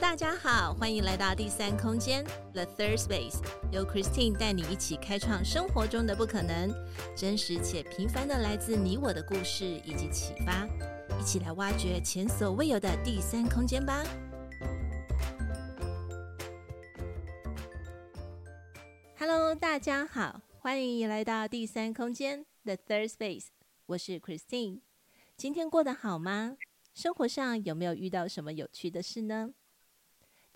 大家好，欢迎来到第三空间 The Third Space，由 Christine 带你一起开创生活中的不可能，真实且平凡的来自你我的故事以及启发，一起来挖掘前所未有的第三空间吧。Hello，大家好，欢迎来到第三空间 The Third Space，我是 Christine，今天过得好吗？生活上有没有遇到什么有趣的事呢？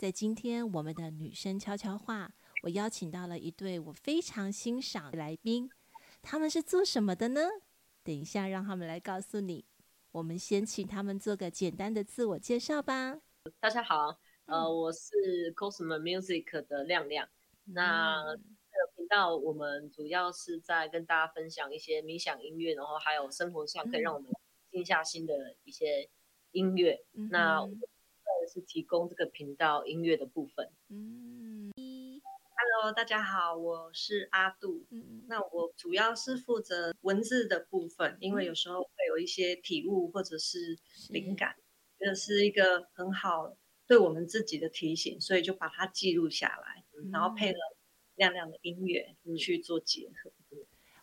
在今天我们的女生悄悄话，我邀请到了一对我非常欣赏的来宾，他们是做什么的呢？等一下让他们来告诉你。我们先请他们做个简单的自我介绍吧。大家好，呃，我是 Cosmo Music 的亮亮。嗯、那这个频道我们主要是在跟大家分享一些冥想音乐，然后还有生活上可以让我们静下心的一些音乐。嗯、那是提供这个频道音乐的部分。嗯，Hello，大家好，我是阿杜。嗯，那我主要是负责文字的部分，因为有时候会有一些体悟或者是灵感，这是，是一个很好对我们自己的提醒，所以就把它记录下来，嗯、然后配了亮亮的音乐去做结合。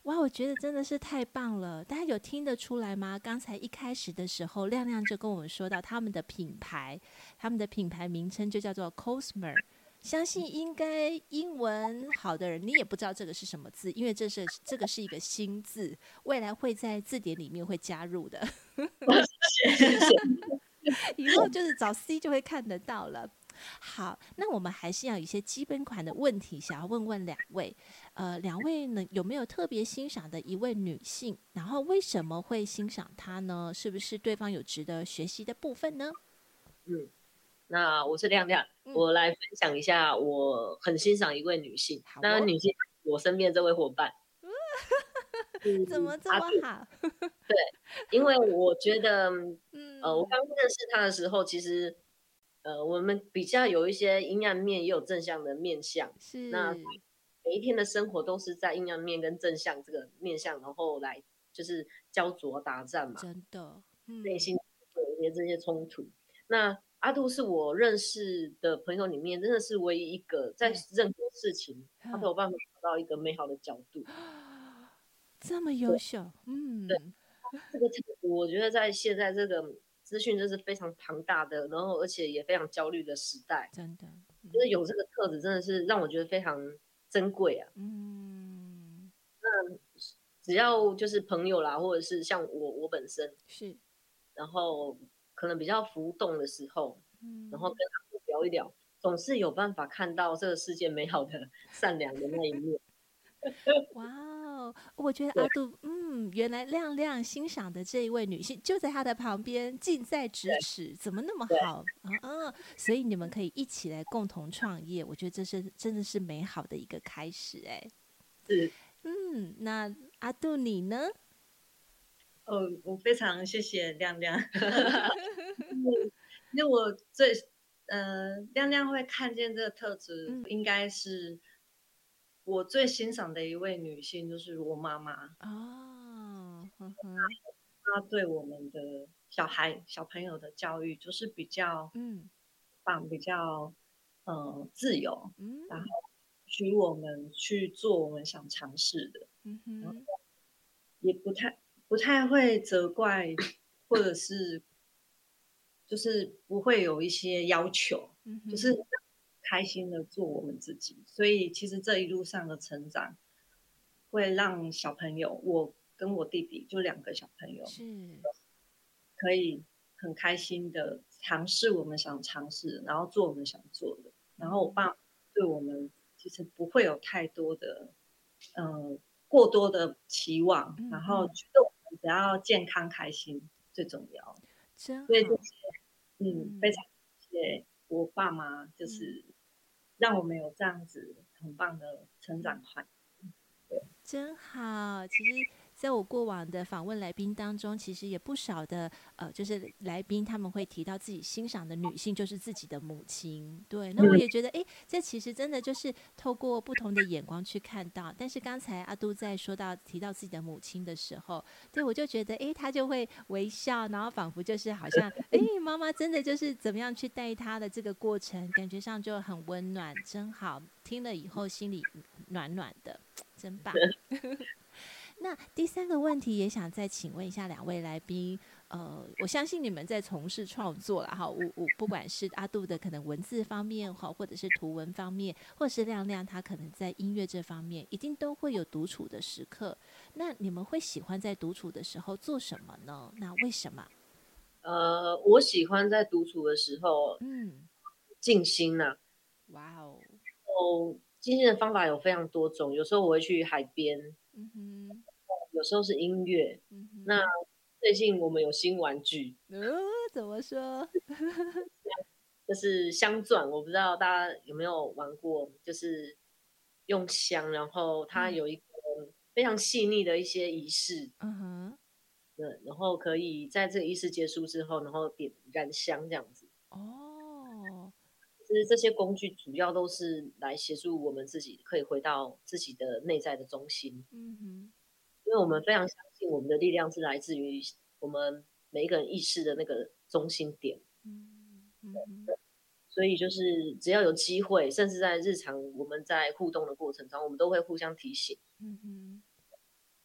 哇，我觉得真的是太棒了！大家有听得出来吗？刚才一开始的时候，亮亮就跟我们说到他们的品牌，他们的品牌名称就叫做 Cosmer。相信应该英文好的人，你也不知道这个是什么字，因为这是这个是一个新字，未来会在字典里面会加入的。以后就是找 C 就会看得到了。好，那我们还是要有一些基本款的问题，想要问问两位。呃，两位呢有没有特别欣赏的一位女性？然后为什么会欣赏她呢？是不是对方有值得学习的部分呢？嗯，那我是亮亮，嗯、我来分享一下我很欣赏一位女性。当然，女性我身边这位伙伴，嗯、怎么这么好？对，因为我觉得，嗯、呃，我刚认识她的时候，其实。呃，我们比较有一些阴暗面，也有正向的面向。是，那每一天的生活都是在阴暗面跟正向这个面向，然后来就是焦灼打战嘛。真的，嗯、内心有一些这些冲突。那阿杜是我认识的朋友里面，真的是唯一一个在任何事情，嗯、他都有办法找到一个美好的角度。这么优秀，嗯，对，这个我觉得在现在这个。资讯真是非常庞大的，然后而且也非常焦虑的时代，真的，就是有这个特质，真的是让我觉得非常珍贵啊。嗯，那只要就是朋友啦，或者是像我我本身是，然后可能比较浮动的时候，嗯，然后跟他聊一聊，总是有办法看到这个世界美好的、善良的那一面。哇。我觉得阿杜，嗯，原来亮亮欣赏的这一位女性就在他的旁边，近在咫尺，怎么那么好对啊？所以你们可以一起来共同创业，我觉得这是真的是美好的一个开始，哎，是，嗯，那阿杜你呢？哦，我非常谢谢亮亮，因为我最，呃，亮亮会看见这个特质，嗯、应该是。我最欣赏的一位女性就是我妈妈。啊，她对我们的小孩、小朋友的教育就是比较嗯，棒，比较呃自由，嗯，然后许我们去做我们想尝试的，嗯哼，也不太不太会责怪，或者是就是不会有一些要求，嗯哼，就是。开心的做我们自己，所以其实这一路上的成长，会让小朋友，我跟我弟弟就两个小朋友，是可以很开心的尝试我们想尝试，然后做我们想做的。然后我爸对我们其实不会有太多的，嗯、呃，过多的期望，嗯、然后觉得我们只要健康开心最重要。真，所以这些，嗯，嗯非常谢谢我爸妈，就是。让我们有这样子很棒的成长快，对，真好。其实在我过往的访问来宾当中，其实也不少的呃，就是来宾他们会提到自己欣赏的女性就是自己的母亲。对，那我也觉得，哎，这其实真的就是透过不同的眼光去看到。但是刚才阿都在说到提到自己的母亲的时候，对我就觉得，哎，他就会微笑，然后仿佛就是好像，哎，妈妈真的就是怎么样去带他的这个过程，感觉上就很温暖，真好。听了以后心里暖暖的，真棒。那第三个问题也想再请问一下两位来宾，呃，我相信你们在从事创作了哈，我我不管是阿杜的可能文字方面哈，或者是图文方面，或者是亮亮他可能在音乐这方面，一定都会有独处的时刻。那你们会喜欢在独处的时候做什么呢？那为什么？呃，我喜欢在独处的时候，嗯，静心呐、啊。哇哦。哦，静心的方法有非常多种。有时候我会去海边，嗯哼，有时候是音乐。嗯，那最近我们有新玩具，哦，怎么说？就是香钻，我不知道大家有没有玩过，就是用香，然后它有一个非常细腻的一些仪式，嗯哼，对，然后可以在这个仪式结束之后，然后点燃香这样子。哦。其实这些工具主要都是来协助我们自己，可以回到自己的内在的中心。嗯哼，因为我们非常相信我们的力量是来自于我们每一个人意识的那个中心点。嗯哼，所以就是只要有机会，甚至在日常我们在互动的过程中，我们都会互相提醒。嗯嗯，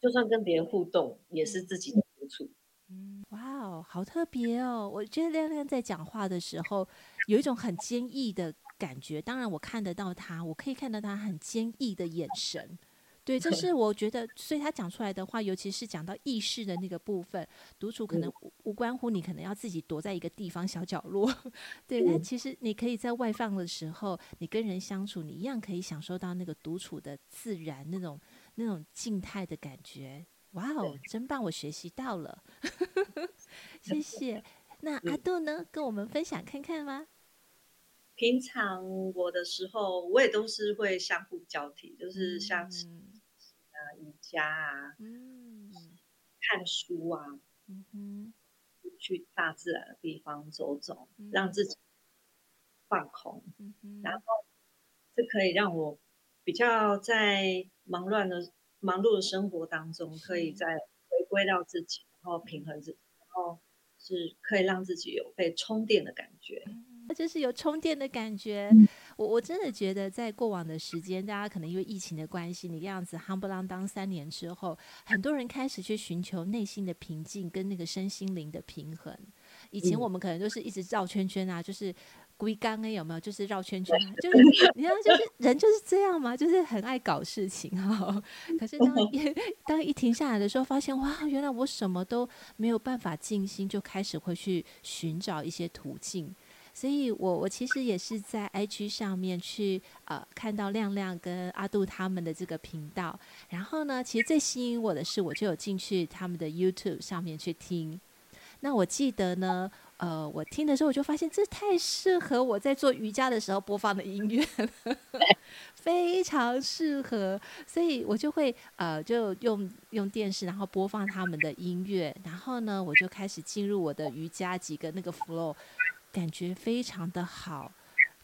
就算跟别人互动，也是自己的独处。嗯，哇哦，好特别哦！我觉得亮亮在讲话的时候。有一种很坚毅的感觉，当然我看得到他，我可以看到他很坚毅的眼神。对，这 是我觉得，所以他讲出来的话，尤其是讲到意识的那个部分，独处可能无关乎你可能要自己躲在一个地方小角落。对，但其实你可以在外放的时候，你跟人相处，你一样可以享受到那个独处的自然那种那种静态的感觉。哇哦，真棒，我学习到了，谢谢。那阿杜呢？跟我们分享看看吗？平常我的时候，我也都是会相互交替，就是像啊瑜伽啊，嗯，看书啊，嗯哼，去大自然的地方走走，嗯、让自己放空，嗯哼，然后这可以让我比较在忙乱的忙碌的生活当中，可以再回归到自己，然后平衡自己，然后。是可以让自己有被充电的感觉，那就是有充电的感觉。我我真的觉得，在过往的时间，大家可能因为疫情的关系，你这样子夯不啷当三年之后，很多人开始去寻求内心的平静跟那个身心灵的平衡。以前我们可能都是一直绕圈圈啊，就是。龟缸哎，有没有？就是绕圈圈，就是你知道，就是人就是这样嘛，就是很爱搞事情哈。可是当一当一停下来的时候，发现哇，原来我什么都没有办法静心，就开始会去寻找一些途径。所以我我其实也是在 IG 上面去呃看到亮亮跟阿杜他们的这个频道，然后呢，其实最吸引我的是，我就有进去他们的 YouTube 上面去听。那我记得呢。呃，我听的时候我就发现这太适合我在做瑜伽的时候播放的音乐了，非常适合，所以我就会呃就用用电视，然后播放他们的音乐，然后呢我就开始进入我的瑜伽几个那个 flow，感觉非常的好，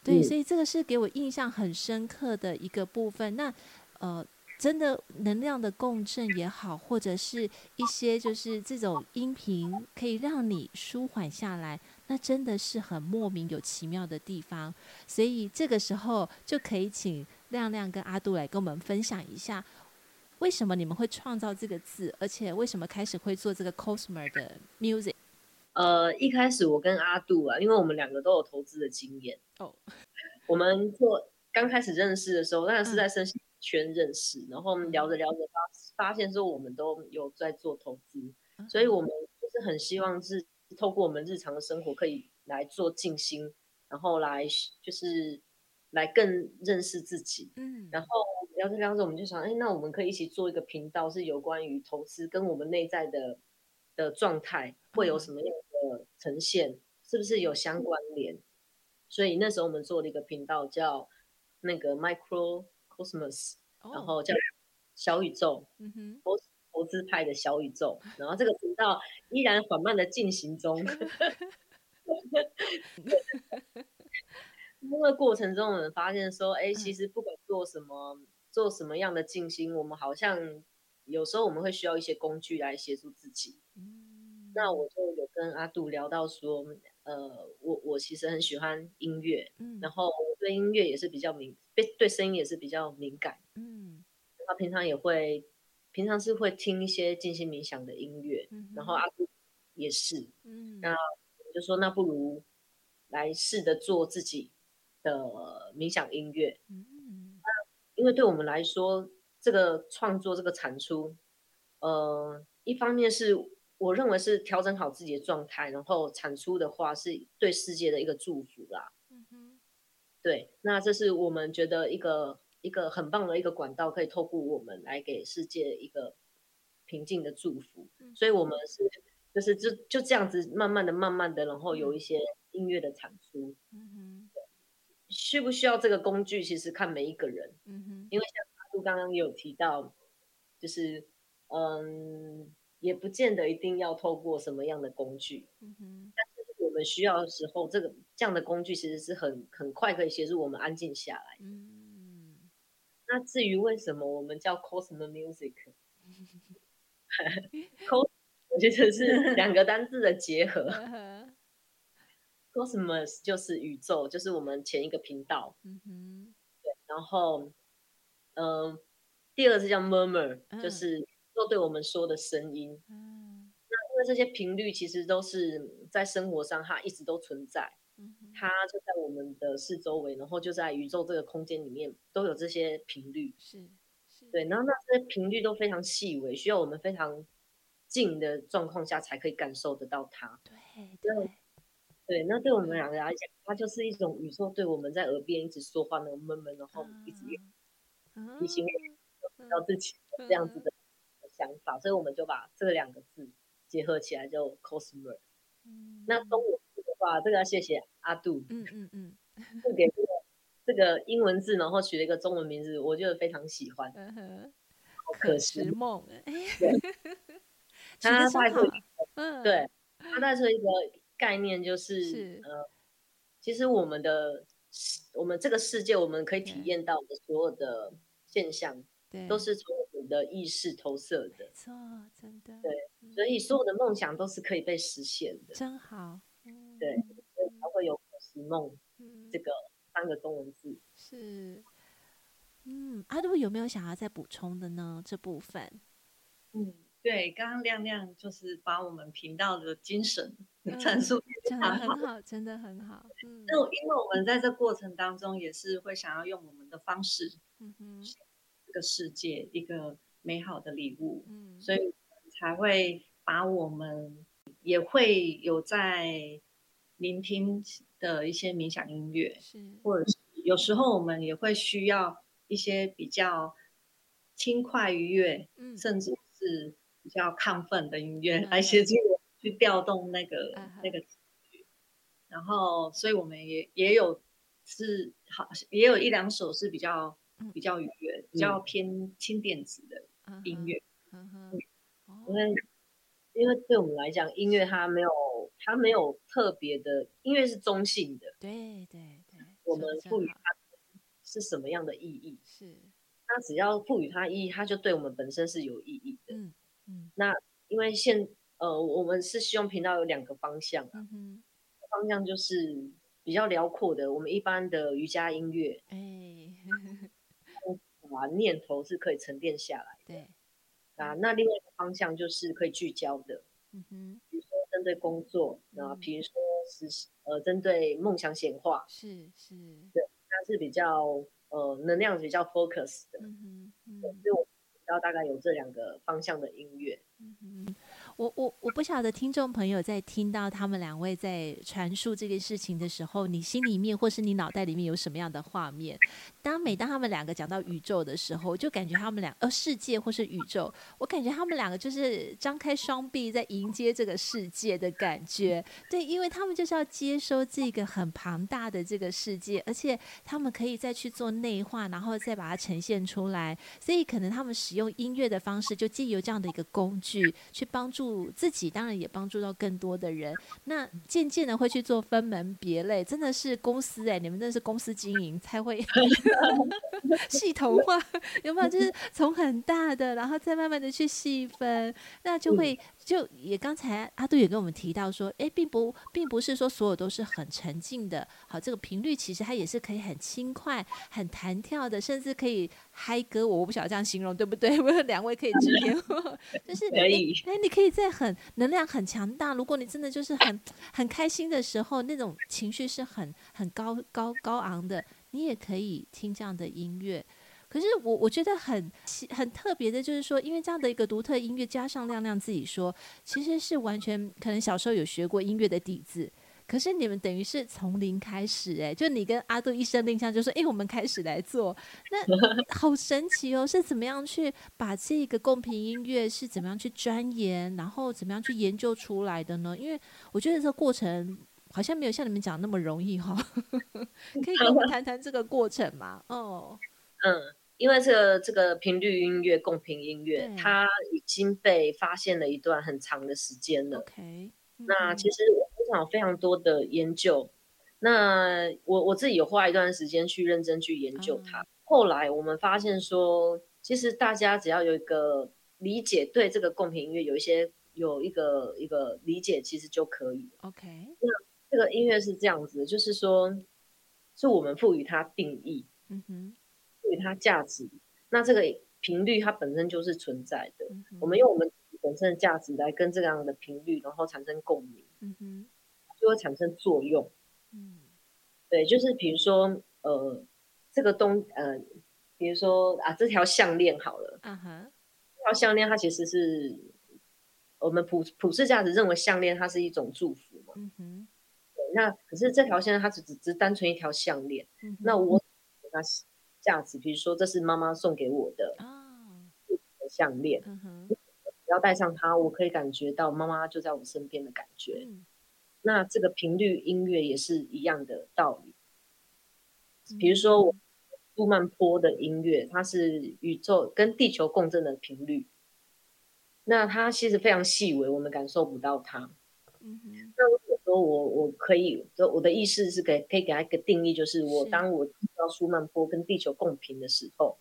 对，所以这个是给我印象很深刻的一个部分。那呃。真的能量的共振也好，或者是一些就是这种音频可以让你舒缓下来，那真的是很莫名有奇妙的地方。所以这个时候就可以请亮亮跟阿杜来跟我们分享一下，为什么你们会创造这个字，而且为什么开始会做这个 Cosmer 的 music。呃，一开始我跟阿杜啊，因为我们两个都有投资的经验。哦，我们做刚开始认识的时候，当然是在身心。圈认识，然后聊着聊着发发现说我们都有在做投资，所以我们就是很希望是透过我们日常的生活可以来做静心，然后来就是来更认识自己。嗯，然后聊着聊着我们就想，哎，那我们可以一起做一个频道，是有关于投资跟我们内在的的状态会有什么样的呈现，是不是有相关联？所以那时候我们做了一个频道叫那个 Micro。Cosmos，然后叫小宇宙，嗯哼，投投资派的小宇宙，然后这个频道依然缓慢的进行中。那个过程中，我们发现说，哎，其实不管做什么，做什么样的静心，我们好像有时候我们会需要一些工具来协助自己。那我就有跟阿杜聊到说，呃，我我其实很喜欢音乐，嗯，然后我对音乐也是比较敏，对对声音也是比较敏感，嗯，他平常也会，平常是会听一些静心冥想的音乐，嗯，然后阿杜也是，嗯，那我就说那不如来试着做自己的冥想音乐，嗯，那因为对我们来说，这个创作这个产出，呃，一方面是。我认为是调整好自己的状态，然后产出的话是对世界的一个祝福啦。嗯哼，对，那这是我们觉得一个一个很棒的一个管道，可以透过我们来给世界一个平静的祝福。嗯、所以，我们是就是就就这样子慢慢的、慢慢的，然后有一些音乐的产出。嗯哼，需不需要这个工具？其实看每一个人。嗯哼，因为像阿杜刚刚也有提到，就是嗯。也不见得一定要透过什么样的工具，嗯哼，但是我们需要的时候，这个这样的工具其实是很很快可以协助我们安静下来。嗯，那至于为什么我们叫 Cosmos Music，Cos 我觉得是两个单字的结合。Cosmos 就是宇宙，就是我们前一个频道。嗯哼，对，然后，嗯、呃，第二个是叫 Murmur，就是。都对我们说的声音，嗯，那因为这些频率其实都是在生活上，它一直都存在，嗯，它就在我们的四周围，然后就在宇宙这个空间里面都有这些频率，是，是，对，然后那这些频率都非常细微，需要我们非常近的状况下才可以感受得到它，对，对，对，那对我们两个来讲，它就是一种宇宙对我们在耳边一直说话那个闷闷，然后一直提醒我们要自己这样子。的。想法，所以我们就把这两个字结合起来，就 cosmer。嗯，那中文字的话，这个要谢谢阿杜。嗯嗯嗯，就给这个这个英文字，然后取了一个中文名字，我觉得非常喜欢。嗯哼，可食梦。对，他带出一个，对，他带出一个概念，就是，是呃，其实我们的我们这个世界，我们可以体验到的所有的现象，对，都是从。的意识投射的，没错，真的，对，所以所有的梦想都是可以被实现的，真好，嗯、对，所以才会有“实梦”这个三个中文字。是，嗯，阿杜有没有想要再补充的呢？这部分，嗯，对，刚刚亮亮就是把我们频道的精神阐述得很好，嗯、很好，真的很好。嗯，那因为我们在这过程当中也是会想要用我们的方式，嗯哼。这个世界一个美好的礼物，嗯，所以才会把我们也会有在聆听的一些冥想音乐，是，或者是有时候我们也会需要一些比较轻快愉悦，嗯，甚至是比较亢奋的音乐来协助我去调动那个、嗯、那个情绪，然后，所以我们也也有是好，也有一两首是比较。比较愉悦，比较偏轻电子的音乐，因为因为对我们来讲，音乐它没有它没有特别的，音乐是中性的，对对对，我们赋予它是什么样的意义？是，它只要赋予它意义，它就对我们本身是有意义的。嗯嗯，那因为现呃，我们是希望频道有两个方向啊，嗯，方向就是比较辽阔的，我们一般的瑜伽音乐，哎。啊，念头是可以沉淀下来的。对，啊，那另外一个方向就是可以聚焦的。嗯哼，比如说针对工作，然后比如说是呃针对梦想显化，是是，对，它是比较呃能量比较 focus 的。嗯哼，嗯，所以我知道大概有这两个方向的音乐。嗯哼，我我我不晓得听众朋友在听到他们两位在传述这件事情的时候，你心里面或是你脑袋里面有什么样的画面？当每当他们两个讲到宇宙的时候，就感觉他们两呃世界或是宇宙，我感觉他们两个就是张开双臂在迎接这个世界的感觉。对，因为他们就是要接收这个很庞大的这个世界，而且他们可以再去做内化，然后再把它呈现出来。所以可能他们使用音乐的方式，就借由这样的一个工具去帮助自己，当然也帮助到更多的人。那渐渐的会去做分门别类，真的是公司哎、欸，你们真的是公司经营才会 系统化，有没有？就是从很大的，然后再慢慢的去细分，那就会。就也刚才阿杜也跟我们提到说，诶，并不并不是说所有都是很沉静的，好，这个频率其实它也是可以很轻快、很弹跳的，甚至可以嗨歌。我我不晓得这样形容对不对？我有两位可以指点我，就是可以，诶，你可以在很能量很强大，如果你真的就是很很开心的时候，那种情绪是很很高高高昂的，你也可以听这样的音乐。可是我我觉得很很特别的，就是说，因为这样的一个独特音乐，加上亮亮自己说，其实是完全可能小时候有学过音乐的底子。可是你们等于是从零开始，欸，哎，就你跟阿杜一声令下，就说，哎，我们开始来做，那 好神奇哦！是怎么样去把这个共频音乐是怎么样去钻研，然后怎么样去研究出来的呢？因为我觉得这个过程好像没有像你们讲那么容易哈，哦。可以跟我们 谈谈这个过程吗？哦，嗯。因为这个这个频率音乐、共频音乐，它已经被发现了一段很长的时间了。Okay. 那其实我非常非常多的研究。那我我自己有花一段时间去认真去研究它。Uh. 后来我们发现说，其实大家只要有一个理解，对这个共频音乐有一些有一个一个理解，其实就可以。OK，那这个音乐是这样子的，就是说，是我们赋予它定义。嗯哼。给它价值，那这个频率它本身就是存在的。嗯、我们用我们本身的价值来跟这样的频率，然后产生共鸣，嗯哼，就会产生作用。嗯，对，就是比如说，呃，这个东，呃，比如说啊，这条项链好了，啊哈，这条项链它其实是我们普普世价值认为项链它是一种祝福嘛。嗯哼，对，那可是这条项链它只只只单纯一条项链，嗯、那我它。价值，比如说这是妈妈送给我的项链，只要戴上它，我可以感觉到妈妈就在我身边的感觉。嗯、那这个频率音乐也是一样的道理。比如说，我杜曼波的音乐，它是宇宙跟地球共振的频率，那它其实非常细微，我们感受不到它。嗯、那如果说我我可以，我的意思是给可以给他一个定义，就是我当我。到舒曼波跟地球共频的时候，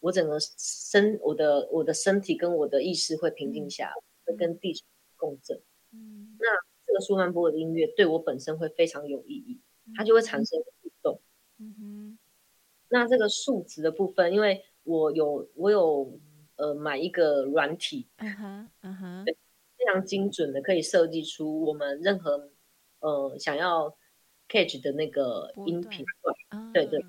我整个身，我的我的身体跟我的意识会平静下来，会跟地球共振。嗯，那这个舒曼波的音乐对我本身会非常有意义，它就会产生互动。嗯哼。那这个数值的部分，因为我有我有呃买一个软体，嗯哼，嗯哼，非常精准的可以设计出我们任何呃想要。Catch 的那个音频对对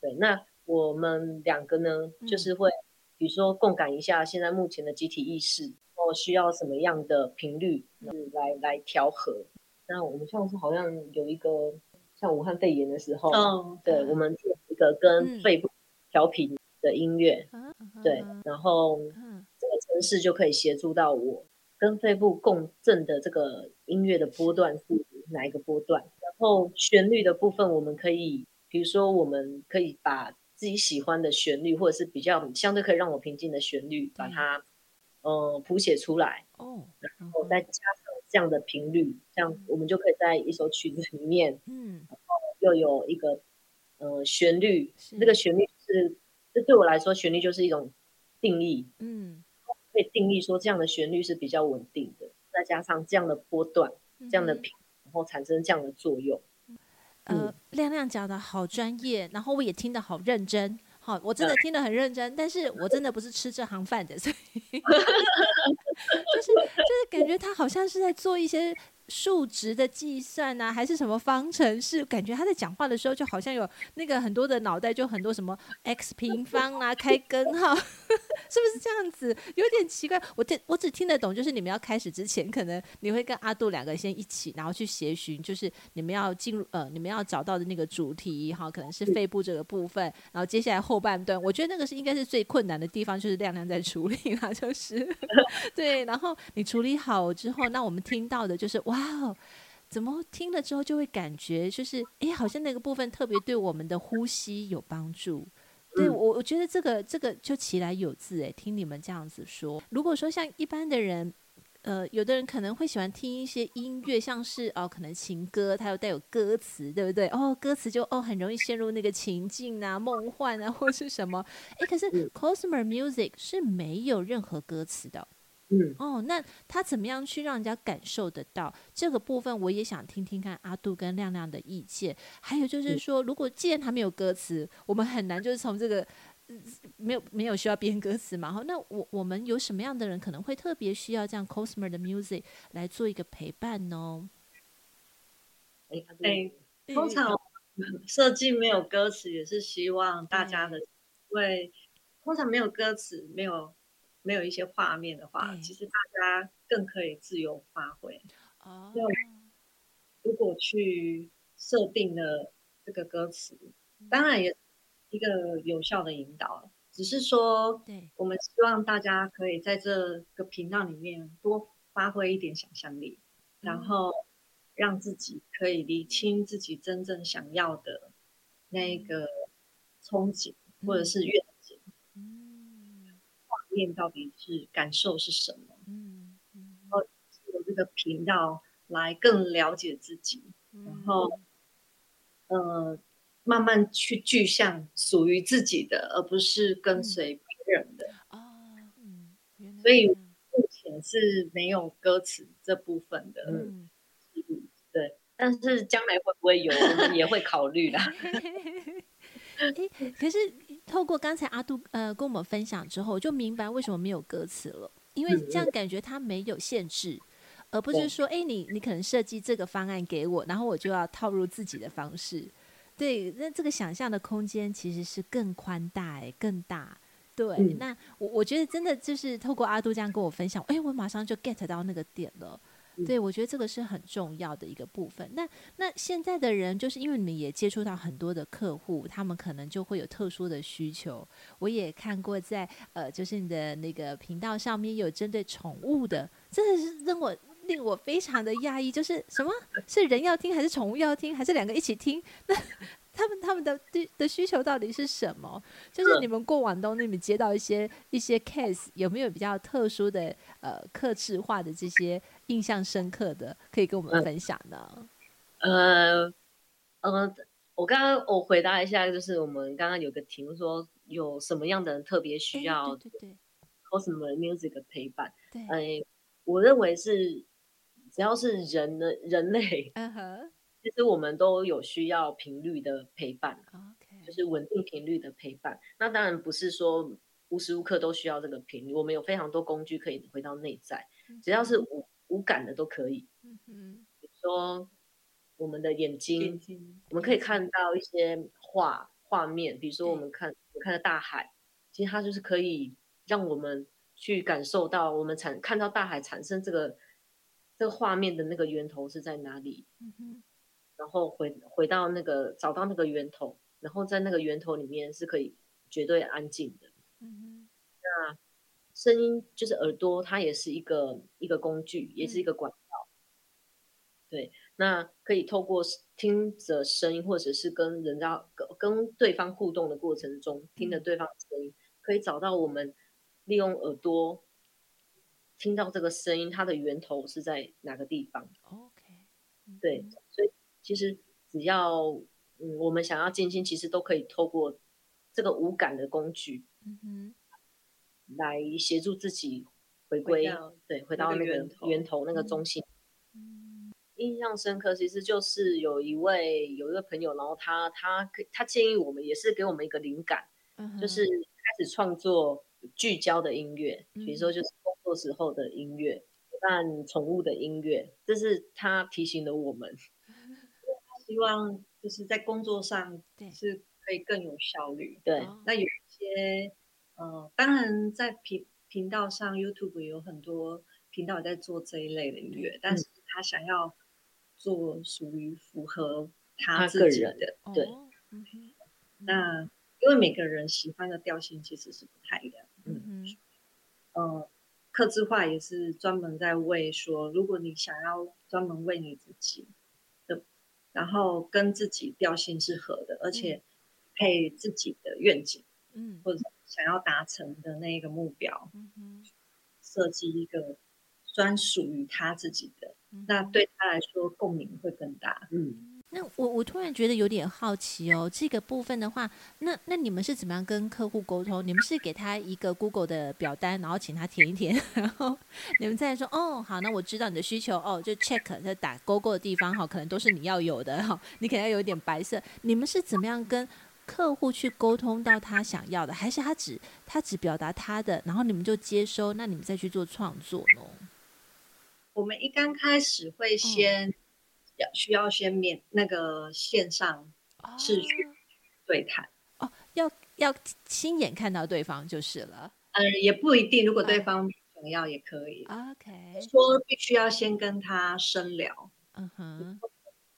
对，那我们两个呢，嗯、就是会，比如说共感一下现在目前的集体意识，然后需要什么样的频率来、嗯、来来调和。那我们上次好像有一个像武汉肺炎的时候，嗯、对，嗯、我们做一个跟肺部调频的音乐，嗯、对，然后这个城市就可以协助到我跟肺部共振的这个音乐的波段是哪一个波段。然后旋律的部分，我们可以，比如说，我们可以把自己喜欢的旋律，或者是比较相对可以让我平静的旋律，把它，嗯、呃，谱写出来。哦，然后再加上这样的频率，这样我们就可以在一首曲子里面，嗯，然后又有一个，呃，旋律。这个旋律是，这对我来说，旋律就是一种定义。嗯，可以定义说这样的旋律是比较稳定的，再加上这样的波段，这样的频。嗯然后产生这样的作用。呃，嗯、亮亮讲的好专业，然后我也听得好认真，好，我真的听得很认真，嗯、但是我真的不是吃这行饭的，所以 就是就是感觉他好像是在做一些数值的计算啊，还是什么方程式？感觉他在讲话的时候，就好像有那个很多的脑袋，就很多什么 x 平方啊，开根号，是不是这样子？有点奇怪。我听我只听得懂，就是你们要开始之前，可能你会跟阿杜两个先一起，然后去协寻，就是你们要进入呃，你们要找到的那个主题哈，可能是肺部这个部分，然后接下来后半段，我觉得那个是应该是最困难的地方，就是亮亮在处理啦，就是 对，然后你处理好之后，那我们听到的就是哇。哦，怎么听了之后就会感觉就是，哎，好像那个部分特别对我们的呼吸有帮助。对我，我觉得这个这个就其来有自哎，听你们这样子说。如果说像一般的人，呃，有的人可能会喜欢听一些音乐，像是哦，可能情歌，它又带有歌词，对不对？哦，歌词就哦，很容易陷入那个情境啊、梦幻啊，或是什么。哎，可是 Klezmer Music 是没有任何歌词的。嗯，哦，那他怎么样去让人家感受得到这个部分？我也想听听看阿杜跟亮亮的意见。还有就是说，如果既然他没有歌词，我们很难就是从这个没有没有需要编歌词嘛？哈，那我我们有什么样的人可能会特别需要这样 Klezmer 的 music 来做一个陪伴呢？哎，通常 设计没有歌词，也是希望大家的，因为通常没有歌词，没有。没有一些画面的话，其实大家更可以自由发挥。哦，如果去设定了这个歌词，当然也一个有效的引导。只是说，我们希望大家可以在这个频道里面多发挥一点想象力，然后让自己可以理清自己真正想要的那个憧憬，或者是愿。面到底是感受是什么？嗯，然后有这个频道来更了解自己，嗯、然后呃，慢慢去具象属于自己的，而不是跟随别人的。哦，嗯，所以目前是没有歌词这部分的。嗯，对，但是将来会不会有，我们也会考虑的。欸、可是透过刚才阿杜呃跟我们分享之后，我就明白为什么没有歌词了，因为这样感觉它没有限制，而不是说，哎、欸，你你可能设计这个方案给我，然后我就要套入自己的方式，对，那这个想象的空间其实是更宽大哎，更大，对，嗯、那我我觉得真的就是透过阿杜这样跟我分享，哎、欸，我马上就 get 到那个点了。对，我觉得这个是很重要的一个部分。那那现在的人，就是因为你们也接触到很多的客户，他们可能就会有特殊的需求。我也看过在呃，就是你的那个频道上面有针对宠物的，真的是让我令我非常的讶异，就是什么是人要听，还是宠物要听，还是两个一起听？那 他们他们的的的需求到底是什么？就是你们过往都你们接到一些一些 case，有没有比较特殊的呃克制化的这些印象深刻的，可以跟我们分享呢？呃呃，我刚刚我回答一下，就是我们刚刚有个题目说有什么样的人特别需要对对对 Klezmer music 的陪伴？对，呃，我认为是只要是人的人类，嗯哼。其实我们都有需要频率的陪伴，Okay. 就是稳定频率的陪伴。那当然不是说无时无刻都需要这个频率，我们有非常多工具可以回到内在，只要是无无感的都可以。比如说我们的眼睛，我们可以看到一些画画面，比如说我们看我看到大海，其实它就是可以让我们去感受到我们产看到大海产生这个这个画面的那个源头是在哪里。嗯哼。然后回回到那个找到那个源头，然后在那个源头里面是可以绝对安静的。那声音就是耳朵，它也是一个一个工具，也是一个管道。嗯。对，那可以透过听着声音，或者是跟人家跟跟对方互动的过程中，听着对方的声音，可以找到我们利用耳朵听到这个声音，它的源头是在哪个地方？OK。对。其实只要嗯，我们想要静心，其实都可以透过这个无感的工具，嗯哼，来协助自己回归，回对，回到那个源头，那个中心。嗯，印象深刻，其实就是有一位有一个朋友，然后他他他建议我们，也是给我们一个灵感，就是开始创作聚焦的音乐，嗯、比如说就是工作时候的音乐，伴宠物的音乐，这是他提醒了我们。希望就是在工作上是可以更有效率。对，那有一些呃，当然在频频道上，YouTube 有很多频道在做这一类的音乐，但是他想要做属于符合他自己的，对。那因为每个人喜欢的调性其实是不太一样。嗯嗯。呃，客制化也是专门在为说，如果你想要专门为你自己。然后跟自己调性是合的，而且配自己的愿景，嗯，或者想要达成的那一个目标，嗯，设计一个专属于他自己的，嗯，那对他来说共鸣会更大，嗯。那我我突然觉得有点好奇哦，这个部分的话，那那你们是怎么样跟客户沟通？你们是给他一个 Google 的表单，然后请他填一填，然后你们再说哦，好，那我知道你的需求哦，就 check 就打勾勾的地方哈，可能都是你要有的哈，你可能要有一点白色。你们是怎么样跟客户去沟通到他想要的，还是他只他只表达他的，然后你们就接收，那你们再去做创作呢？我们一刚开始会先。嗯需要先面那个线上视讯对谈哦，哦，要要亲眼看到对方就是了。嗯，也不一定，如果对方想要也可以。哦、OK，说必须要先跟他深聊，嗯哼，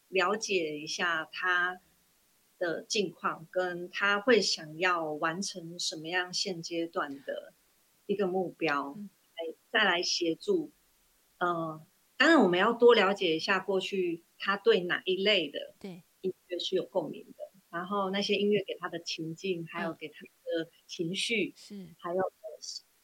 了解一下他的近况，跟他会想要完成什么样现阶段的一个目标，嗯、再来协助。嗯、呃，当然我们要多了解一下过去。他对哪一类的音乐是有共鸣的？然后那些音乐给他的情境，还有给他的情绪，是还有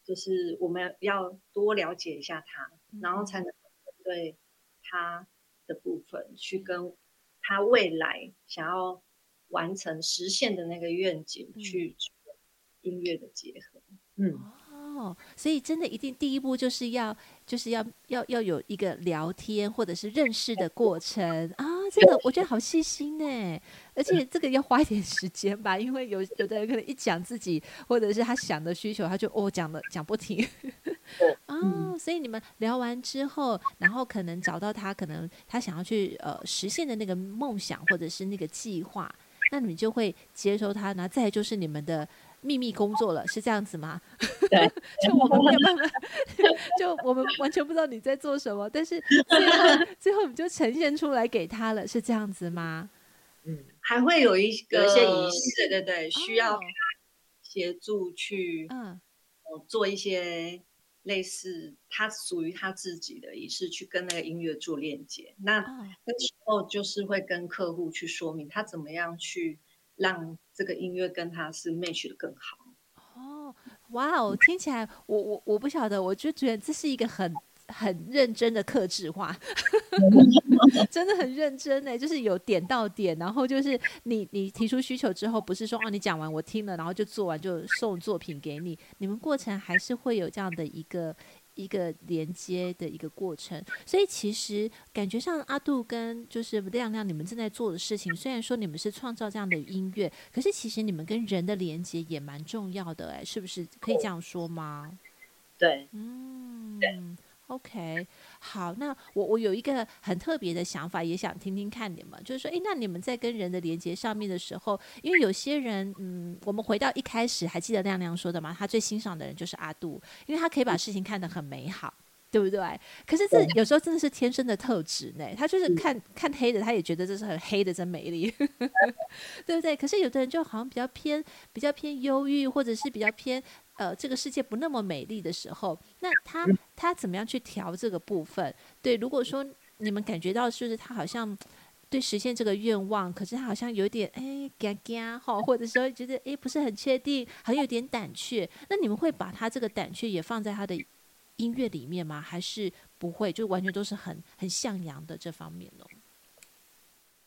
就是我们要多了解一下他，然后才能针对他的部分去跟他未来想要完成实现的那个愿景去做音乐的结合。嗯。哦，所以真的一定第一步就是要就是要要要有一个聊天或者是认识的过程。啊，这个我觉得好细心呢，而且这个要花一点时间吧，因为有有的人可能一讲自己或者是他想的需求，他就哦讲了讲不停啊，所以你们聊完之后，然后可能找到他可能他想要去呃实现的那个梦想或者是那个计划，那你们就会接收他，那再来就是你们的。秘密工作了，是这样子吗？对，就我们没有办法，就我们完全不知道你在做什么，但是最后 最后你就呈现出来给他了，是这样子吗？嗯，还会有一个有一些仪式，对对对，需要协助去嗯，做一些类似他属于他自己的仪式，去跟那个音乐做链接。那那时候就是会跟客户去说明他怎么样去。让这个音乐跟他是 match 的更好哦，哇哦，听起来我我我不晓得，我就觉得这是一个很很认真的克制化，真的很认真呢，就是有点到点，然后就是你你提出需求之后，不是说哦你讲完我听了，然后就做完就送作品给你，你们过程还是会有这样的一个。一个连接的一个过程，所以其实感觉上阿杜跟就是亮亮，你们正在做的事情，虽然说你们是创造这样的音乐，可是其实你们跟人的连接也蛮重要的，哎，是不是可以这样说吗？对，嗯，对。OK，好，那我我有一个很特别的想法，也想听听看你们，就是说，诶，那你们在跟人的连接上面的时候，因为有些人，嗯，我们回到一开始，还记得亮亮说的吗？他最欣赏的人就是阿杜，因为他可以把事情看得很美好，对不对？可是这有时候真的是天生的特质呢，他就是看看黑的，他也觉得这是很黑的，真美丽，对不对？可是有的人就好像比较偏，比较偏忧郁，或者是比较偏。呃，这个世界不那么美丽的时候，那他他怎么样去调这个部分？对，如果说你们感觉到是不是他好像对实现这个愿望，可是他好像有点哎嘎嘎哈，或者说觉得哎不是很确定，好像有点胆怯，那你们会把他这个胆怯也放在他的音乐里面吗？还是不会？就完全都是很很向阳的这方面呢？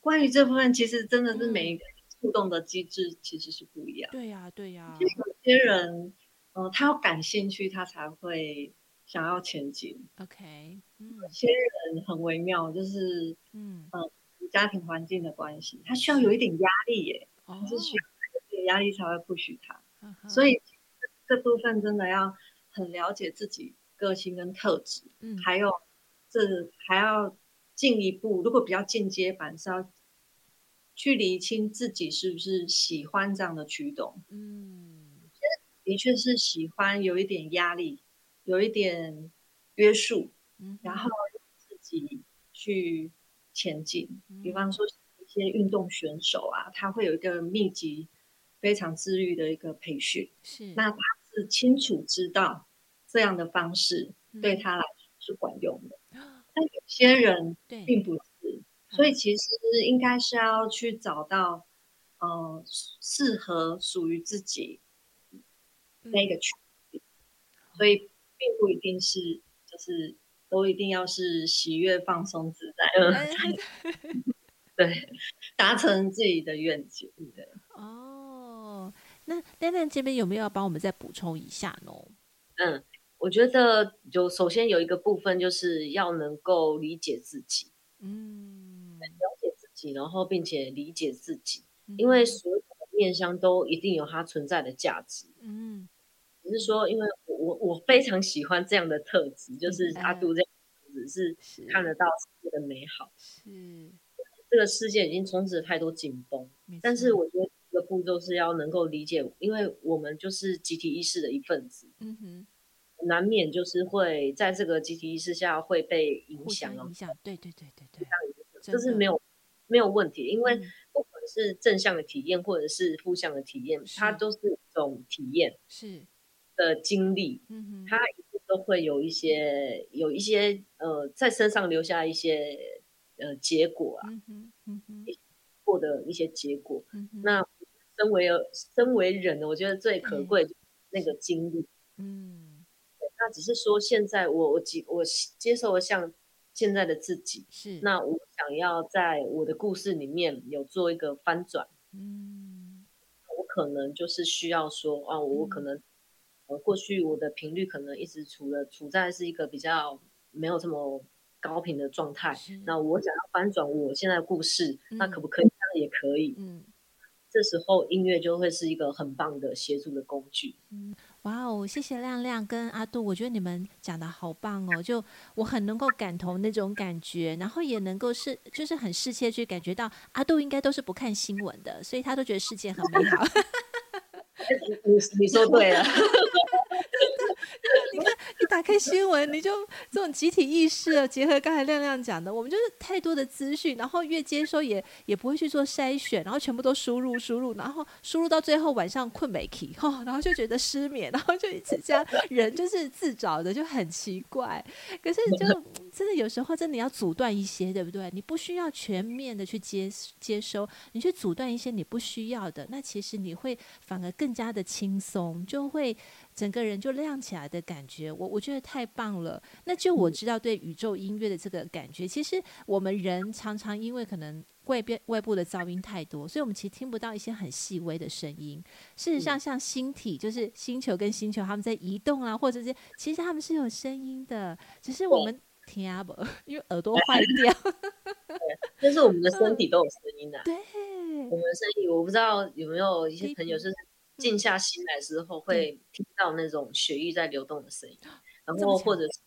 关于这部分，其实真的是每一个互动的机制其实是不一样。对呀，对呀，有些人。呃，他要感兴趣，他才会想要前进。OK，嗯，有些人很微妙，就是嗯呃，家庭环境的关系，他需要有一点压力耶，他是需要有点压力才会 push 他。Oh. 所以这部分真的要很了解自己个性跟特质，嗯，还有这还要进一步，如果比较进阶版是要去厘清自己是不是喜欢这样的驱动。嗯，的确是喜欢，有一点压力，有一点约束，嗯，然后自己去前进。比方说一些运动选手啊，他会有一个密集。非常自律的一个培训，是。那他是清楚知道这样的方式对他来说是管用的，嗯、但有些人并不是，所以其实应该是要去找到呃适合属于自己那个区所以并不一定是就是都一定要是喜悦、放松、自在，嗯、对，达成自己的愿景，对哦。那丹丹这边有没有要帮我们再补充一下呢？嗯，我觉得就首先有一个部分就是要能够理解自己，嗯，了解自己，然后并且理解自己，嗯、因为所有的面相都一定有它存在的价值，嗯，只是说因为我我我非常喜欢这样的特质，就是阿杜这样子是看得到世界的美好，是。这个世界已经充斥了太多紧绷，但是我觉得。一个步骤是要能够理解，因为我们就是集体意识的一份子，嗯哼，难免就是会在这个集体意识下会被影响，影响，对对对对对，这是没有没有问题，因为不管是正向的体验或者是负向的体验，它都是一种体验，是的经历，嗯哼，它一定都会有一些有一些呃在身上留下一些呃结果啊，嗯，嗯，获得一些结果，嗯，那。身为身为人，我觉得最可贵的那个经历，嗯，那只是说现在我我接我接受了像现在的自己，是。那我想要在我的故事里面有做一个翻转，嗯，我可能就是需要说啊，我可能呃过去我的频率可能一直处了处在是一个比较没有这么高频的状态，那我想要翻转我现在的故事，嗯、那可不可以？这样也可以，嗯。这时候音乐就会是一个很棒的协助的工具。嗯，哇哦，谢谢亮亮跟阿杜，我觉得你们讲的好棒哦，就我很能够感同那种感觉，然后也能够是就是很适切去感觉到阿杜应该都是不看新闻的，所以他都觉得世界很美好。你你说对了。打开新闻，你就这种集体意识啊，结合刚才亮亮讲的，我们就是太多的资讯，然后越接收也也不会去做筛选，然后全部都输入输入，然后输入到最后晚上困没起，哈，然后就觉得失眠，然后就一直这样，人就是自找的，就很奇怪。可是就 真的有时候真的要阻断一些，对不对？你不需要全面的去接接收，你去阻断一些你不需要的，那其实你会反而更加的轻松，就会。整个人就亮起来的感觉，我我觉得太棒了。那就我知道对宇宙音乐的这个感觉，其实我们人常常因为可能外边外部的噪音太多，所以我们其实听不到一些很细微的声音。事实上，像星体，就是星球跟星球他们在移动啊，或者是其实他们是有声音的，只是我们听不，因为耳朵坏掉。但是我们的身体都有声音的、啊。对，我们的声音，我不知道有没有一些朋友是。静下心来之后，会听到那种血液在流动的声音，然后或者是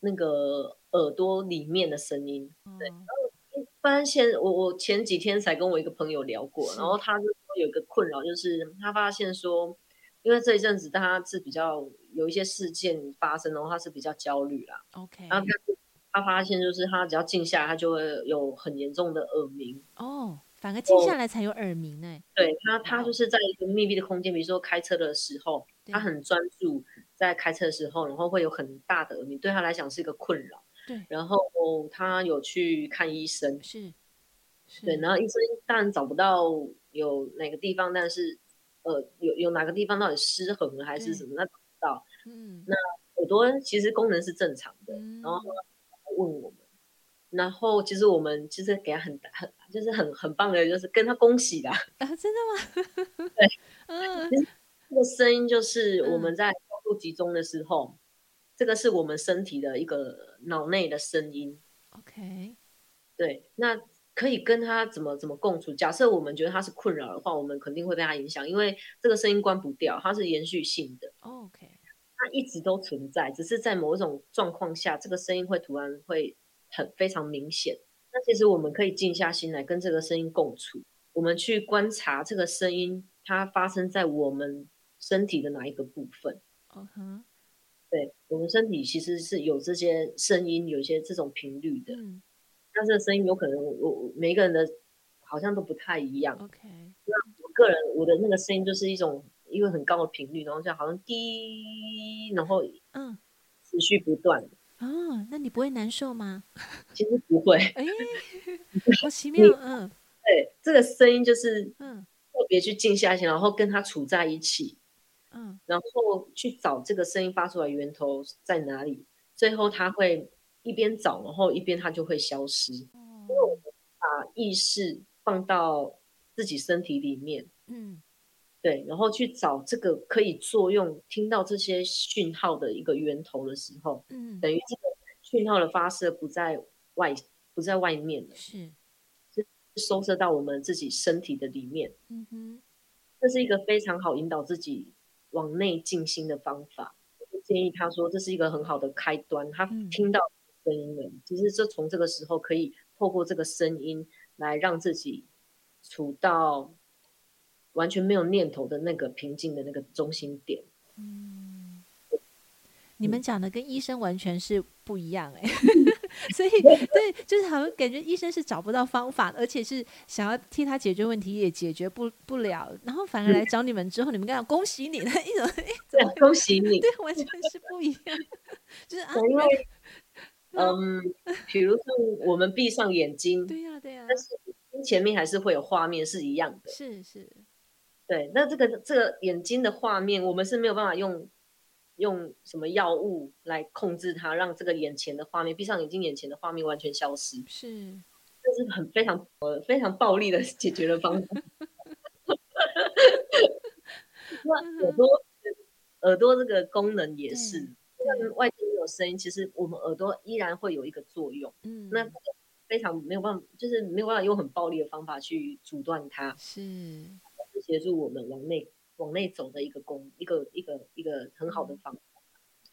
那个耳朵里面的声音。对，然后一般现我我前几天才跟我一个朋友聊过，然后他就说有一个困扰，就是他发现说，因为这一阵子他是比较有一些事件发生，然后他是比较焦虑啦。OK，然后他他发现就是他只要静下来，他就会有很严重的耳鸣。哦。反而静下来才有耳鸣呢、欸。对他，他就是在一个密闭的空间，比如说开车的时候，他很专注在开车的时候，然后会有很大的耳鸣，对他来讲是一个困扰。对，然后他有去看医生，是，是对，然后医生当然找不到有哪个地方，但是呃，有有哪个地方到底失衡了还是什么，那找不到。嗯，那耳朵其实功能是正常的，嗯、然后他问我们。然后其实我们其实给他很很就是很很棒的，就是跟他恭喜啦。啊，真的吗？对，嗯，这个声音就是我们在高度集中的时候，嗯、这个是我们身体的一个脑内的声音。OK，对，那可以跟他怎么怎么共处？假设我们觉得他是困扰的话，我们肯定会被他影响，因为这个声音关不掉，它是延续性的。OK，它一直都存在，只是在某一种状况下，这个声音会突然会很非常明显。那其实我们可以静下心来跟这个声音共处，我们去观察这个声音它发生在我们身体的哪一个部分。嗯哼，对，我们身体其实是有这些声音，有一些这种频率的。嗯，但这个声音有可能我我每一个人的好像都不太一样。OK，那我个人我的那个声音就是一种一个很高的频率，然后就好像滴，然后嗯，持续不断。哦，那你不会难受吗？其实不会。哎，好奇妙。嗯，对，这个声音就是嗯，特别去静下心，然后跟他处在一起，嗯，然后去找这个声音发出来源头在哪里。最后他会一边找，然后一边他就会消失。哦，因为我们把意识放到自己身体里面，嗯，对，然后去找这个可以作用、听到这些讯号的一个源头的时候，嗯，等于这个讯号的发射不在外，不在外面了，是，是收摄到我们自己身体的里面。嗯哼，这是一个非常好引导自己往内静心的方法。我建议他说，这是一个很好的开端。他听到声音了，其实就从这个时候可以透过这个声音来让自己处到完全没有念头的那个平静的那个中心点。嗯，你们讲的跟医生完全是不一样哎、欸，所以 对，就是好像感觉医生是找不到方法，而且是想要替他解决问题也解决不不了，然后反而来找你们之后，嗯、你们刚刚恭喜你的 一种，一种，恭喜你，对，完全是不一样，就是啊，因为嗯，比如说我们闭上眼睛，对呀、啊、对呀、啊，但是前面还是会有画面是一样的，是是。对，那这个这个眼睛的画面，我们是没有办法用用什么药物来控制它，让这个眼前的画面，闭上眼睛，眼前的画面完全消失。是，这是很非常呃非常暴力的解决的方法。那耳朵耳朵这个功能也是，像外界没有声音，其实我们耳朵依然会有一个作用。嗯，那非常没有办法，就是没有办法用很暴力的方法去阻断它。是。协助我们往内往内走的一个功，一个一个一个很好的方法。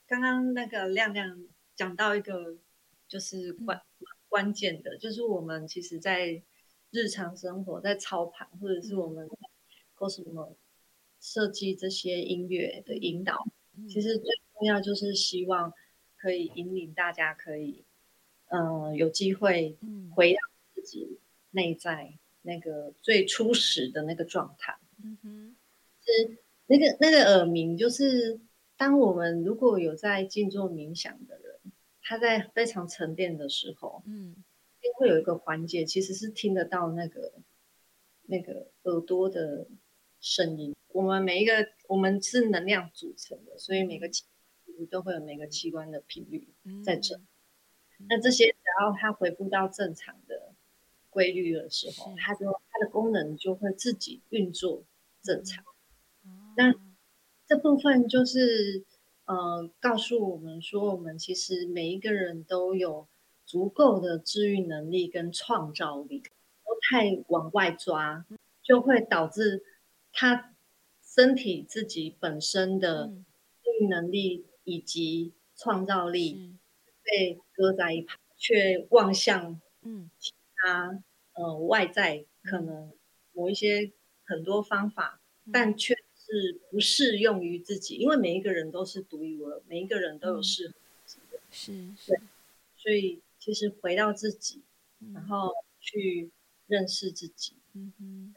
刚刚那个亮亮讲到一个就是关、嗯、关键的，就是我们其实，在日常生活在操盘，或者是我们或什么设计这些音乐的引导，嗯、其实最重要就是希望可以引领大家可以，嗯、呃，有机会回到自己内在。那个最初始的那个状态，嗯哼，是那个那个耳鸣，就是当我们如果有在静坐冥想的人，他在非常沉淀的时候，嗯，会有一个环节，其实是听得到那个那个耳朵的声音。我们每一个我们是能量组成的，所以每个都会有每个器官的频率在这。嗯，那这些只要它恢复到正常的。规律的时候，它就它的功能就会自己运作正常。嗯、那这部分就是呃，告诉我们说，我们其实每一个人都有足够的治愈能力跟创造力。都太往外抓，就会导致他身体自己本身的治愈能力以及创造力被搁在一旁，却望向嗯。他呃外在可能某一些很多方法，嗯、但却是不适用于自己，因为每一个人都是独一无二，每一个人都有适合自己的。嗯、是，是，所以其实回到自己，嗯、然后去认识自己，嗯，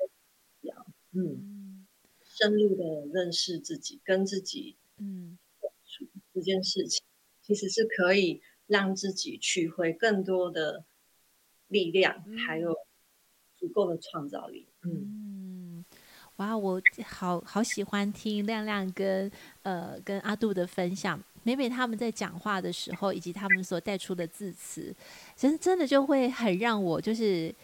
深入的认识自己，跟自己嗯。这件事情，其实是可以让自己取回更多的。力量还有足够的创造力。嗯，哇，我好好喜欢听亮亮跟呃跟阿杜的分享。每每他们在讲话的时候，以及他们所带出的字词，其实真的就会很让我就是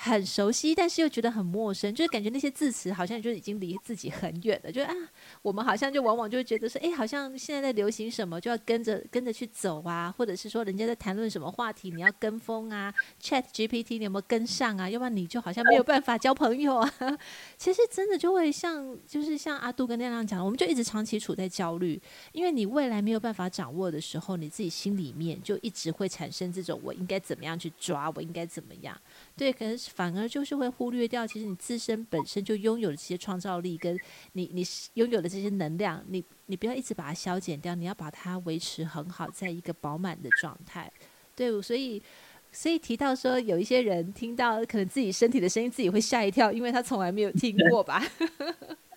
很熟悉，但是又觉得很陌生，就是感觉那些字词好像就已经离自己很远了。就啊，我们好像就往往就会觉得说，哎，好像现在在流行什么，就要跟着跟着去走啊，或者是说人家在谈论什么话题，你要跟风啊。Chat GPT 你有没有跟上啊？要不然你就好像没有办法交朋友啊。其实真的就会像，就是像阿杜跟亮亮讲，我们就一直长期处在焦虑，因为你未来没有办法掌握的时候，你自己心里面就一直会产生这种我应该怎么样去抓，我应该怎么样。对，可能反而就是会忽略掉，其实你自身本身就拥有的这些创造力，跟你你拥有的这些能量，你你不要一直把它消减掉，你要把它维持很好，在一个饱满的状态。对，所以所以提到说，有一些人听到可能自己身体的声音，自己会吓一跳，因为他从来没有听过吧。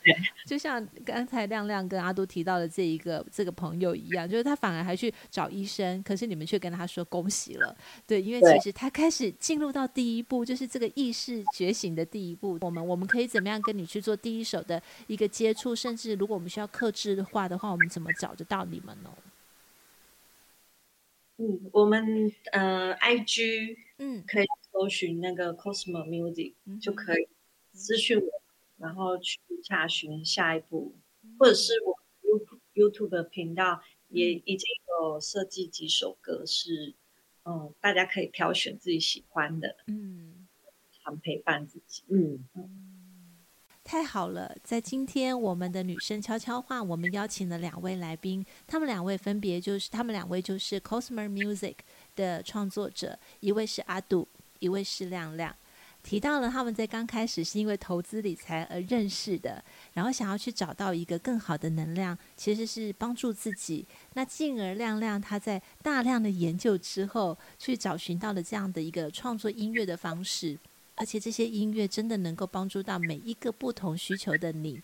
就像刚才亮亮跟阿都提到的这一个这个朋友一样，就是他反而还去找医生，可是你们却跟他说恭喜了，对，因为其实他开始进入到第一步，就是这个意识觉醒的第一步。我们我们可以怎么样跟你去做第一手的一个接触？甚至如果我们需要克制化的话，我们怎么找得到你们呢？嗯，我们呃，IG 嗯，可以搜寻那个 Cosmo Music、嗯、就可以咨询我。然后去查询下一步，或者是我 YouTube 的频道也已经有设计几首歌，是嗯，大家可以挑选自己喜欢的，嗯，常陪伴自己，嗯嗯，太好了！在今天我们的女生悄悄话，我们邀请了两位来宾，他们两位分别就是他们两位就是 Cosmer Music 的创作者，一位是阿杜，一位是亮亮。提到了他们在刚开始是因为投资理财而认识的，然后想要去找到一个更好的能量，其实是帮助自己。那进而亮亮他在大量的研究之后，去找寻到了这样的一个创作音乐的方式，而且这些音乐真的能够帮助到每一个不同需求的你，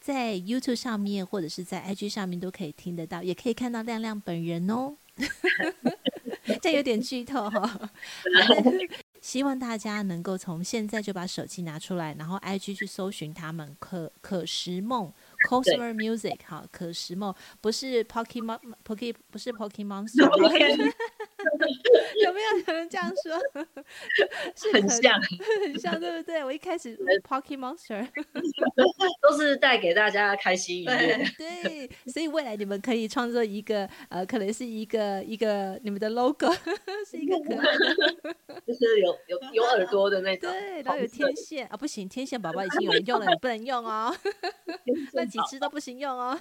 在 YouTube 上面或者是在 IG 上面都可以听得到，也可以看到亮亮本人哦。这有点剧透哈、希望大家能够从现在就把手机拿出来，然后 IG 去搜寻他们可可食梦 Cosmer Music 哈，可食梦不是 Pokemon Poke 不是 Pokemon。有没有人这样说？是很像，很像，对不对？我一开始 Pocky Monster 都是带给大家开心愉悦。对，所以未来你们可以创作一个呃，可能是一个一个你们的 logo，是一个可爱的，就是有有有耳朵的那种。对，然后有天线啊，不行，天线宝宝已经有人用了，你不能用哦。那几只都不行用哦。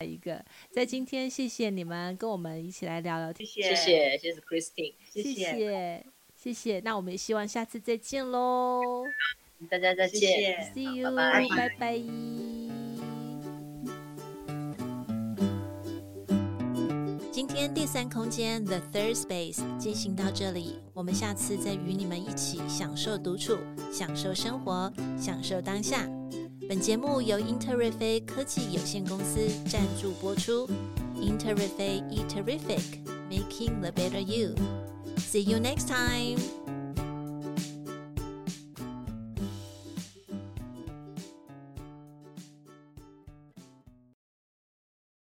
一个，在今天谢谢你们跟我们一起来聊聊天。谢谢，谢谢，谢谢 Christine，谢谢，谢谢。那我们也希望下次再见喽，大家再见，See you，拜拜。拜拜。今天第三空间 The Third Space 进行到这里，我们下次再与你们一起享受独处，享受生活，享受当下。本节目由英特瑞飞科技有限公司赞助播出。英特瑞飞，E Terrific。Making the better you. See you next time.